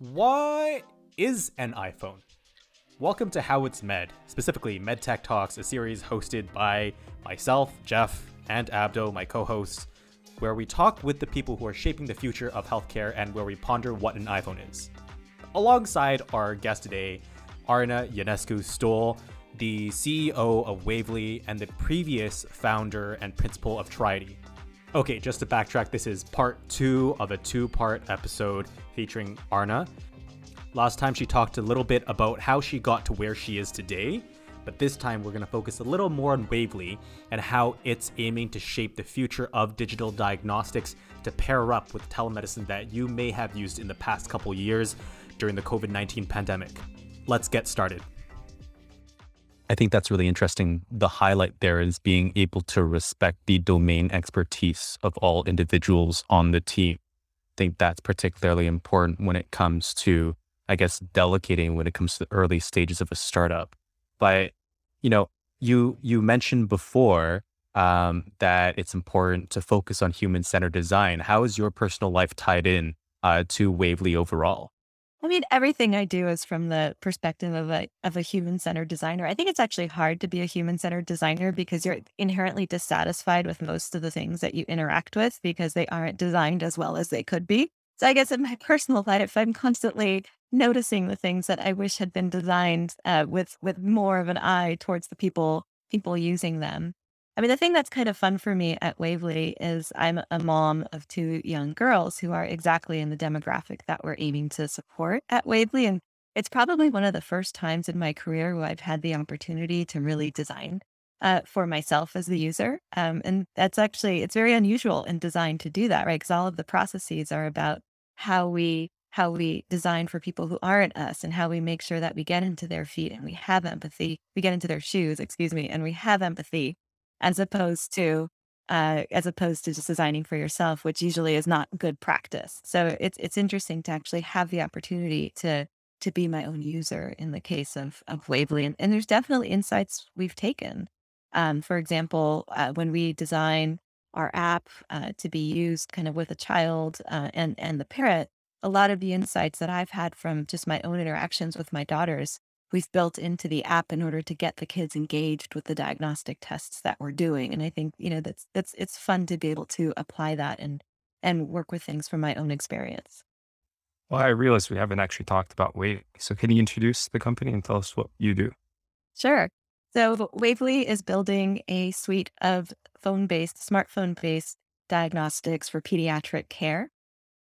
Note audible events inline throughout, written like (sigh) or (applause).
What is an iPhone? Welcome to How It's Med, specifically MedTech Talks, a series hosted by myself, Jeff, and Abdo, my co host, where we talk with the people who are shaping the future of healthcare and where we ponder what an iPhone is. Alongside our guest today, Arna Ionescu Stoll, the CEO of Wavely and the previous founder and principal of Triety. Okay, just to backtrack, this is part two of a two part episode featuring Arna. Last time she talked a little bit about how she got to where she is today, but this time we're going to focus a little more on Wavely and how it's aiming to shape the future of digital diagnostics to pair up with telemedicine that you may have used in the past couple years during the COVID 19 pandemic. Let's get started. I think that's really interesting. The highlight there is being able to respect the domain expertise of all individuals on the team. I think that's particularly important when it comes to, I guess, delegating when it comes to the early stages of a startup. But, you know, you you mentioned before um, that it's important to focus on human centered design. How is your personal life tied in uh, to Wavely overall? I mean, everything I do is from the perspective of a of a human centered designer. I think it's actually hard to be a human centered designer because you're inherently dissatisfied with most of the things that you interact with because they aren't designed as well as they could be. So I guess in my (laughs) personal life, I'm constantly noticing the things that I wish had been designed uh, with with more of an eye towards the people people using them. I mean, the thing that's kind of fun for me at Wavely is I'm a mom of two young girls who are exactly in the demographic that we're aiming to support at Wavely. And it's probably one of the first times in my career where I've had the opportunity to really design uh, for myself as the user. Um, and that's actually, it's very unusual in design to do that, right? Because all of the processes are about how we how we design for people who aren't us and how we make sure that we get into their feet and we have empathy. We get into their shoes, excuse me, and we have empathy as opposed to uh, as opposed to just designing for yourself, which usually is not good practice. So it's it's interesting to actually have the opportunity to to be my own user in the case of of Wavely, and, and there's definitely insights we've taken. Um, for example, uh, when we design our app uh, to be used kind of with a child uh, and and the parent, a lot of the insights that I've had from just my own interactions with my daughters we've built into the app in order to get the kids engaged with the diagnostic tests that we're doing. And I think, you know, that's that's it's fun to be able to apply that and and work with things from my own experience. Well, I realize we haven't actually talked about Wave. So can you introduce the company and tell us what you do? Sure. So Wavely is building a suite of phone-based, smartphone-based diagnostics for pediatric care.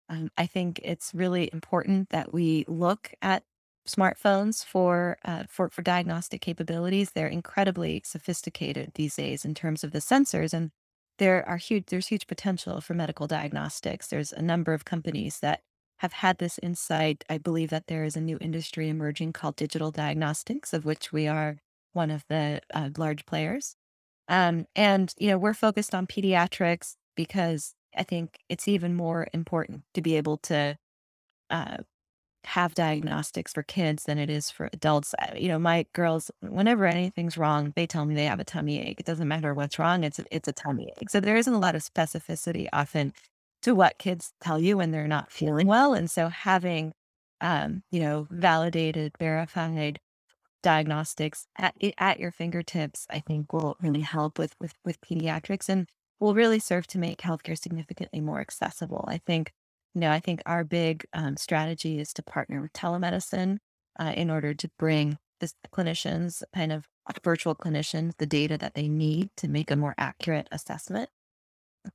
Um, I think it's really important that we look at smartphones for uh, for for diagnostic capabilities. They're incredibly sophisticated these days in terms of the sensors, and there are huge. There's huge potential for medical diagnostics. There's a number of companies that have had this insight. I believe that there is a new industry emerging called digital diagnostics, of which we are one of the uh, large players. Um, and you know, we're focused on pediatrics because I think it's even more important to be able to uh, have diagnostics for kids than it is for adults. You know, my girls, whenever anything's wrong, they tell me they have a tummy ache. It doesn't matter what's wrong; it's a, it's a tummy ache. So there isn't a lot of specificity often to what kids tell you when they're not feeling well, and so having, um, you know, validated, verified diagnostics at at your fingertips, I think will really help with with with pediatrics and will really serve to make healthcare significantly more accessible. I think you know, I think our big um, strategy is to partner with telemedicine uh, in order to bring the clinicians, kind of virtual clinicians, the data that they need to make a more accurate assessment.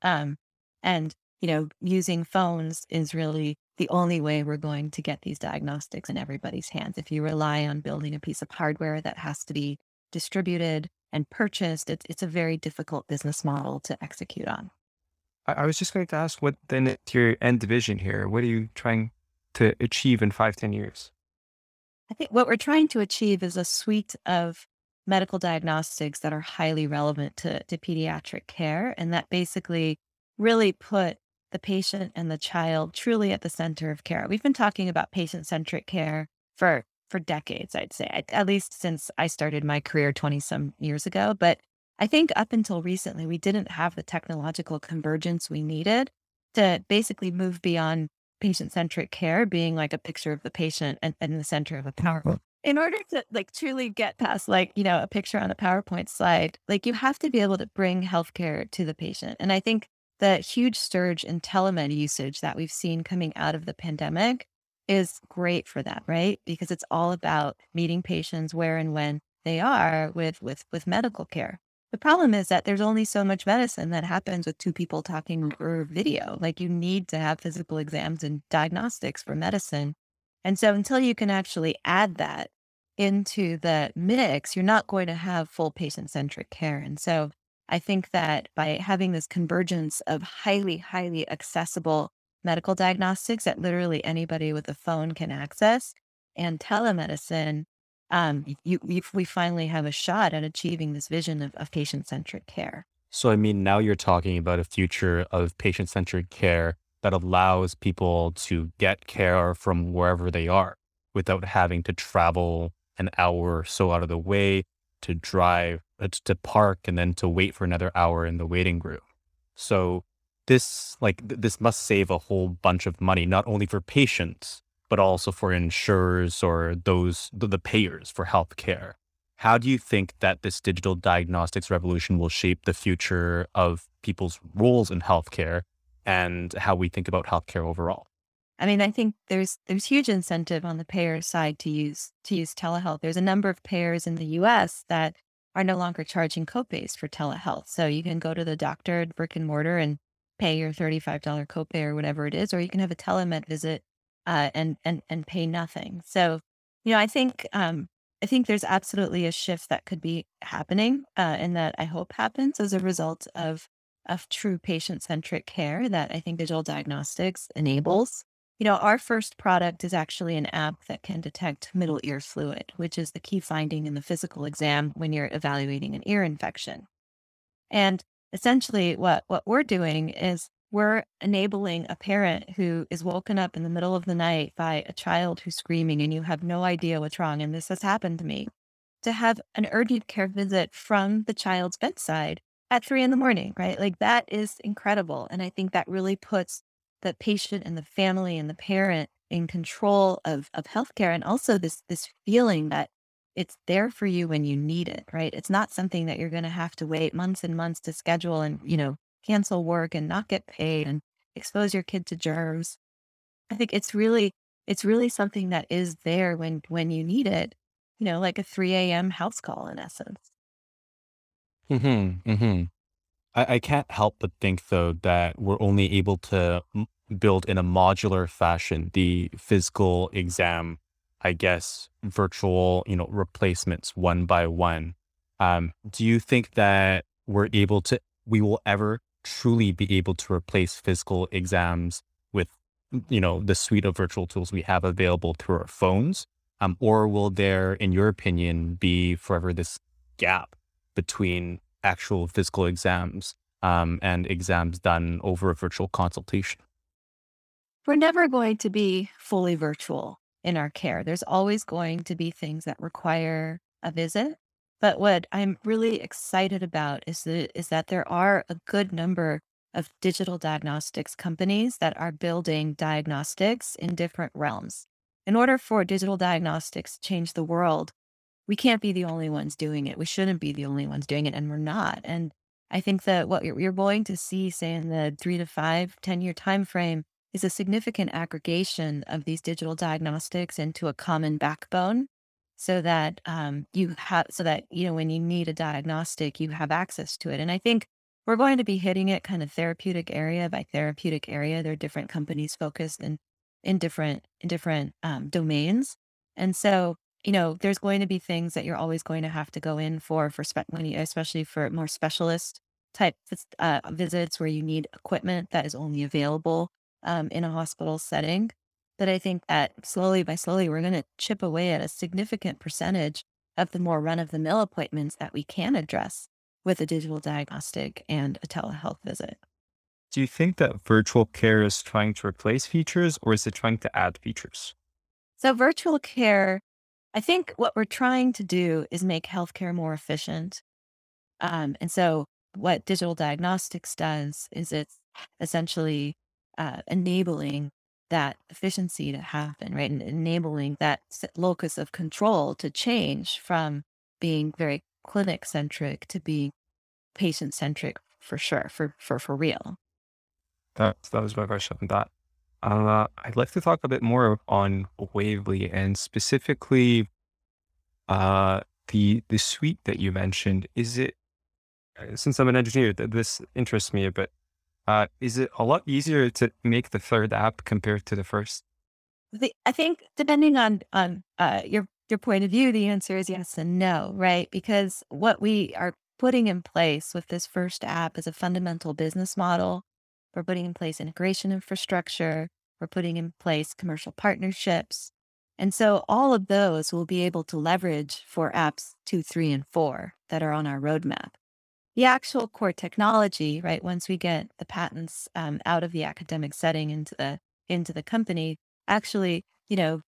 Um, and, you know, using phones is really the only way we're going to get these diagnostics in everybody's hands. If you rely on building a piece of hardware that has to be distributed and purchased, it's, it's a very difficult business model to execute on. I, I was just going to ask what then your end vision here. What are you trying to achieve in five, ten years? I think what we're trying to achieve is a suite of medical diagnostics that are highly relevant to, to pediatric care and that basically really put the patient and the child truly at the center of care. We've been talking about patient centric care for for decades, I'd say, at least since I started my career 20 some years ago. But I think up until recently, we didn't have the technological convergence we needed to basically move beyond patient centric care being like a picture of the patient and, and in the center of a PowerPoint. In order to like truly get past like, you know, a picture on a PowerPoint slide, like you have to be able to bring healthcare to the patient. And I think the huge surge in telemed usage that we've seen coming out of the pandemic is great for that, right? Because it's all about meeting patients where and when they are with with with medical care. The problem is that there's only so much medicine that happens with two people talking over video. Like you need to have physical exams and diagnostics for medicine. And so until you can actually add that into the mix, you're not going to have full patient centric care. And so I think that by having this convergence of highly, highly accessible medical diagnostics that literally anybody with a phone can access and telemedicine, um, you, you, we finally have a shot at achieving this vision of, of patient centric care. So, I mean, now you're talking about a future of patient centric care that allows people to get care from wherever they are without having to travel an hour or so out of the way to drive, uh, to park, and then to wait for another hour in the waiting room. So, this like th- this must save a whole bunch of money not only for patients but also for insurers or those the, payers for healthcare. How do you think that this digital diagnostics revolution will shape the future of people's roles in healthcare and how we think about healthcare overall? I mean, I think there's there's huge incentive on the payer side to use to use telehealth. There's a number of payers in the US that are no longer charging copays for telehealth. So you can go to the doctor at brick and mortar and pay your $35 copay or whatever it is, or you can have a telemed visit uh, and and and pay nothing. So, you know, I think um, I think there's absolutely a shift that could be happening, uh, and that I hope happens as a result of of true patient centric care that I think digital diagnostics enables. You know, our first product is actually an app that can detect middle ear fluid, which is the key finding in the physical exam when you're evaluating an ear infection. And essentially what what we're doing is we're enabling a parent who is woken up in the middle of the night by a child who's screaming and you have no idea what's wrong and this has happened to me to have an urgent care visit from the child's bedside at three in the morning right like that is incredible and i think that really puts the patient and the family and the parent in control of of healthcare and also this this feeling that it's there for you when you need it, right? It's not something that you're going to have to wait months and months to schedule and, you know, cancel work and not get paid and expose your kid to germs. I think it's really, it's really something that is there when, when you need it, you know, like a 3 a.m. house call in essence. Hmm. Hmm. I, I can't help but think though that we're only able to build in a modular fashion the physical exam I guess, virtual, you know, replacements one by one. Um, do you think that we're able to, we will ever truly be able to replace physical exams with, you know, the suite of virtual tools we have available through our phones? Um, or will there, in your opinion, be forever this gap between actual physical exams um, and exams done over a virtual consultation? We're never going to be fully virtual in our care. There's always going to be things that require a visit. But what I'm really excited about is that, is that there are a good number of digital diagnostics companies that are building diagnostics in different realms. In order for digital diagnostics to change the world, we can't be the only ones doing it. We shouldn't be the only ones doing it, and we're not. And I think that what you're, going to see, say in the three to five, 10 year time frame, is a significant aggregation of these digital diagnostics into a common backbone so that um, you have so that you know when you need a diagnostic you have access to it. And i think we're going to be hitting it kind of therapeutic area by therapeutic area. There are different companies focused in in different in different um, domains. And so you know there's going to be things that you're always going to have to go in for for spe- you, especially for more specialist type uh, visits where you need equipment that is only available um, in a hospital setting. But I think that slowly by slowly, we're going to chip away at a significant percentage of the more run of the mill appointments that we can address with a digital diagnostic and a telehealth visit. Do you think that virtual care is trying to replace features or is it trying to add features? So, virtual care, I think what we're trying to do is make healthcare more efficient. Um, and so, what digital diagnostics does is it's essentially uh, enabling that efficiency to happen, right? And enabling that locus of control to change from being very clinic centric to being patient centric for sure, for for for real. That that was my question on that. Uh, I'd like to talk a bit more on Wavely and specifically uh, the the suite that you mentioned. Is it uh, since I'm an engineer, this interests me a bit. Uh, is it a lot easier to make the third app compared to the first? The, I think depending on on uh, your your point of view, the answer is yes and no, right? Because what we are putting in place with this first app is a fundamental business model. We're putting in place integration infrastructure. We're putting in place commercial partnerships. And so all of those we'll be able to leverage for apps two, three, and four that are on our roadmap the actual core technology, right? Once we get the patents um, out of the academic setting into the into the company, actually, you know,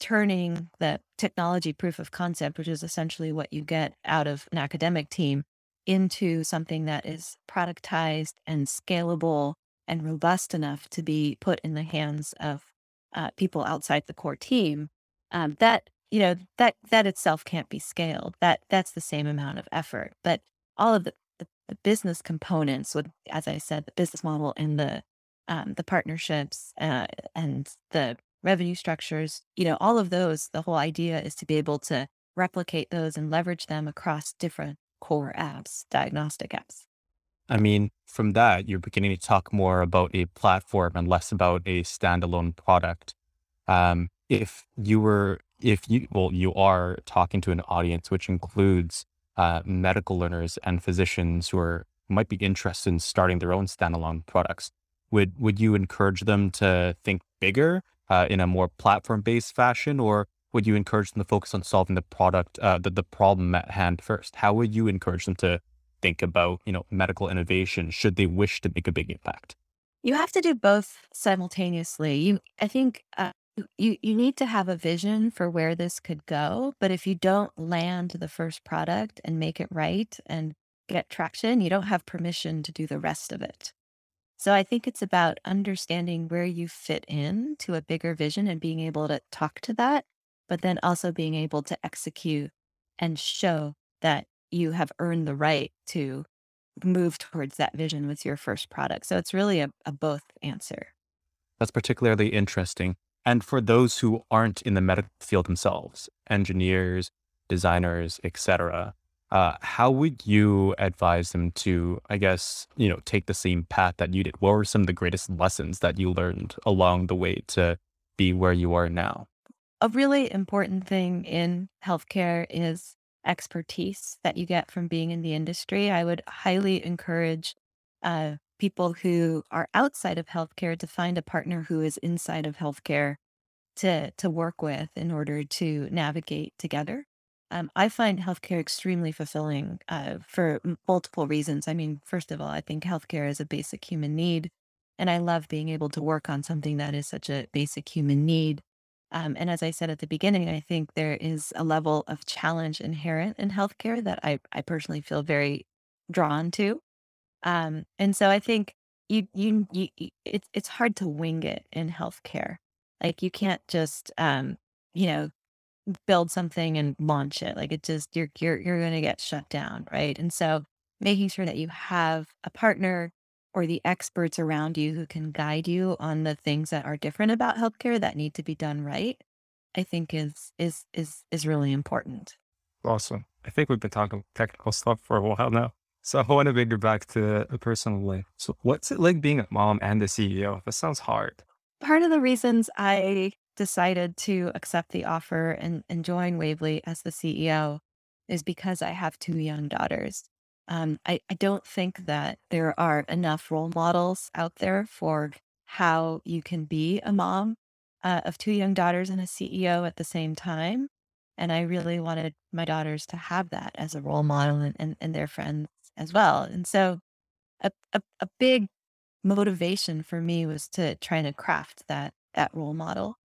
turning the technology proof of concept, which is essentially what you get out of an academic team, into something that is productized and scalable and robust enough to be put in the hands of uh, people outside the core team. Um, that you know that that itself can't be scaled. That that's the same amount of effort, but all of the the business components with, as I said, the business model and the um, the partnerships uh, and the revenue structures, you know, all of those, the whole idea is to be able to replicate those and leverage them across different core apps, diagnostic apps. I mean, from that, you're beginning to talk more about a platform and less about a standalone product. Um, if you were, if you, well, you are talking to an audience which includes uh, medical learners and physicians who are might be interested in starting their own standalone products. Would would you encourage them to think bigger uh, in a more platform based fashion, or would you encourage them to focus on solving the product, uh, the the problem at hand first? How would you encourage them to think about you know medical innovation should they wish to make a big impact? You have to do both simultaneously. You, I think, uh, you you need to have a vision for where this could go but if you don't land the first product and make it right and get traction you don't have permission to do the rest of it. So i think it's about understanding where you fit in to a bigger vision and being able to talk to that but then also being able to execute and show that you have earned the right to move towards that vision with your first product. So it's really a, a both answer. That's particularly interesting and for those who aren't in the medical field themselves, engineers, designers, etc., uh, how would you advise them to, I guess, you know, take the same path that you did? What were some of the greatest lessons that you learned along the way to be where you are now? A really important thing in healthcare is expertise that you get from being in the industry. I would highly encourage uh, people who are outside of healthcare to find a partner who is inside of healthcare to to work with in order to navigate together. Um, I find healthcare extremely fulfilling uh, for multiple reasons. I mean, first of all, I think healthcare is a basic human need, and I love being able to work on something that is such a basic human need. Um, and as I said at the beginning, I think there is a level of challenge inherent in healthcare that I, I personally feel very drawn to. Um, and so I think you, you, you, it's, it's hard to wing it in healthcare. Like you can't just, um, you know, build something and launch it. Like it just, you're, you're, you're going to get shut down. Right. And so making sure that you have a partner or the experts around you who can guide you on the things that are different about healthcare that need to be done right, I think is, is, is, is really important. Awesome. I think we've been talking technical stuff for a while now. So I want to bring it back to a personal life. So what's it like being a mom and a CEO? That sounds hard. Part of the reasons I decided to accept the offer and, and join Wavely as the CEO is because I have two young daughters. Um, I, I don't think that there are enough role models out there for how you can be a mom uh, of two young daughters and a CEO at the same time. And I really wanted my daughters to have that as a role model and, and, and their friends as well. And so a, a, a big motivation for me was to try to craft that that role model.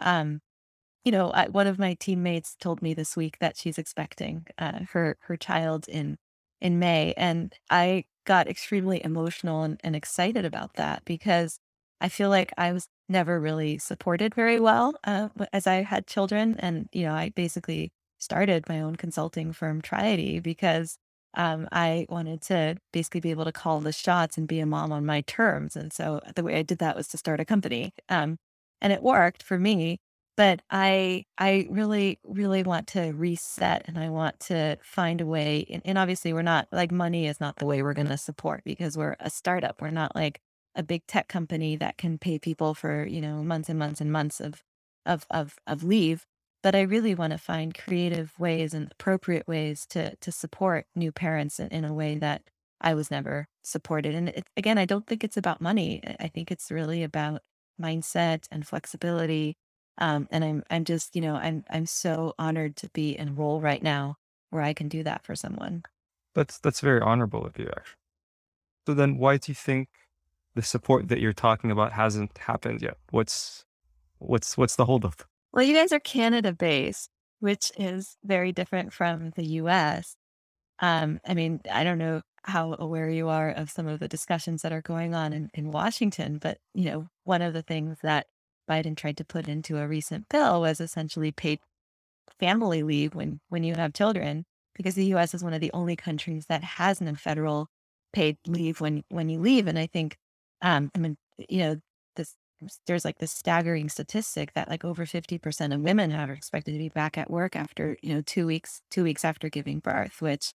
Um, you know, I, one of my teammates told me this week that she's expecting uh, her her child in in May, and I got extremely emotional and, and excited about that because I feel like I was never really supported very well uh, as I had children. And, you know, I basically started my own consulting firm, Triety, because um, I wanted to basically be able to call the shots and be a mom on my terms. And so the way I did that was to start a company. Um, and it worked for me. But I I really, really want to reset and I want to find a way. And, and obviously, we're not like money is not the way we're going to support because we're a startup. We're not like a big tech company that can pay people for you know months and months and months of of of, of leave but I really want to find creative ways and appropriate ways to to support new parents in, in a way that I was never supported. And it, again, I don't think it's about money. I think it's really about mindset and flexibility. Um, and I'm I'm just you know I'm I'm so honored to be in a role right now where I can do that for someone. That's that's very honorable of you, actually. So then, why do you think the support that you're talking about hasn't happened yet? What's what's what's the holdup? Well, you guys are Canada based, which is very different from the US. Um, I mean, I don't know how aware you are of some of the discussions that are going on in, in Washington, but you know, one of the things that Biden tried to put into a recent bill was essentially paid family leave when when you have children, because the US is one of the only countries that has no federal paid leave when when you leave. And I think um, I mean, you know, there's like this staggering statistic that like over 50% of women are expected to be back at work after, you know, two weeks, two weeks after giving birth, which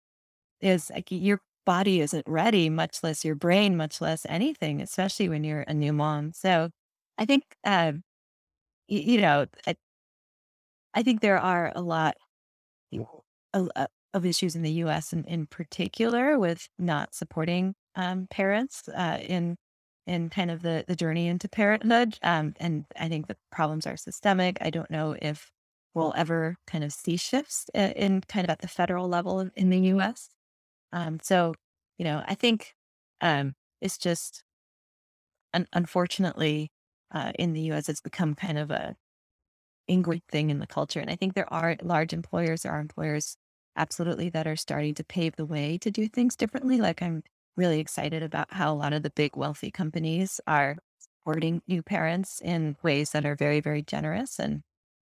is like your body isn't ready, much less your brain, much less anything, especially when you're a new mom. So I think, uh, you, you know, I, I think there are a lot of issues in the US in, in particular with not supporting um, parents uh, in in kind of the the journey into parenthood. Um, and I think the problems are systemic. I don't know if we'll ever kind of see shifts in, in kind of at the federal level in the U.S. Um, so, you know, I think um, it's just un- unfortunately uh, in the U.S. it's become kind of a ingrained thing in the culture, and I think there are large employers, there are employers absolutely that are starting to pave the way to do things differently. Like I'm really excited about how a lot of the big wealthy companies are supporting new parents in ways that are very, very generous. And,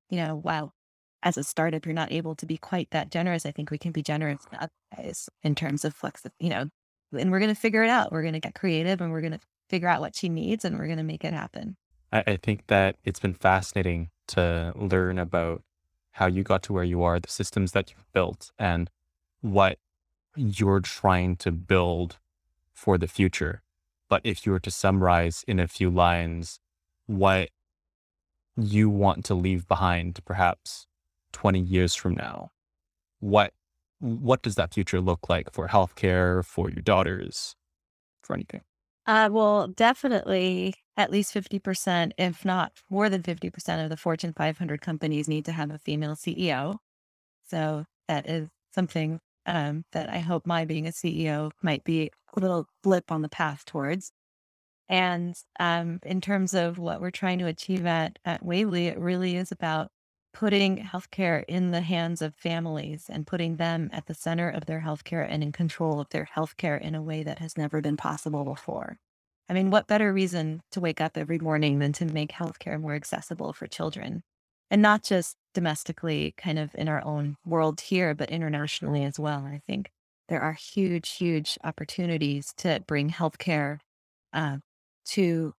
you know, while as a startup, you're not able to be quite that generous, I think we can be generous in other ways in terms of flexibility, you know, and we're going to figure it out. We're going to get creative and we're going to figure out what she needs and we're going to make it happen. I, I think that it's been fascinating to learn about how you got to where you are, the systems that you've built, and what you're trying to build for the future. But if you were to summarize in a few lines what you want to leave behind perhaps 20 years from now, what what does that future look like for healthcare, for your daughters, for anything? Uh, well, definitely at least 50%, if not more than 50% of the Fortune 500 companies need to have a female CEO. So that is something um, that I hope my being a CEO might be a little blip on the path towards. And um, in terms of what we're trying to achieve at, at Wavely, it really is about putting healthcare in the hands of families and putting them at the center of their healthcare and in control of their healthcare in a way that has never been possible before. I mean, what better reason to wake up every morning than to make healthcare more accessible for children? And not just domestically, kind of in our own world here, but internationally as well. I think there are huge, huge opportunities to bring healthcare uh, to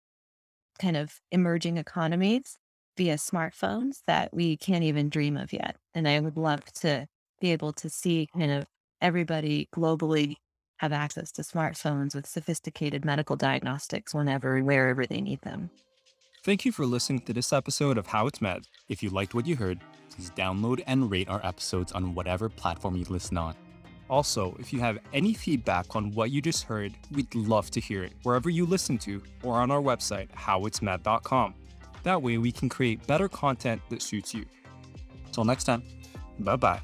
kind of emerging economies via smartphones that we can't even dream of yet. And I would love to be able to see kind of everybody globally have access to smartphones with sophisticated medical diagnostics whenever and wherever they need them. Thank you for listening to this episode of How It's Med. If you liked what you heard, please download and rate our episodes on whatever platform you listen on. Also, if you have any feedback on what you just heard, we'd love to hear it wherever you listen to or on our website, howitsmed.com. That way, we can create better content that suits you. Until next time, bye bye.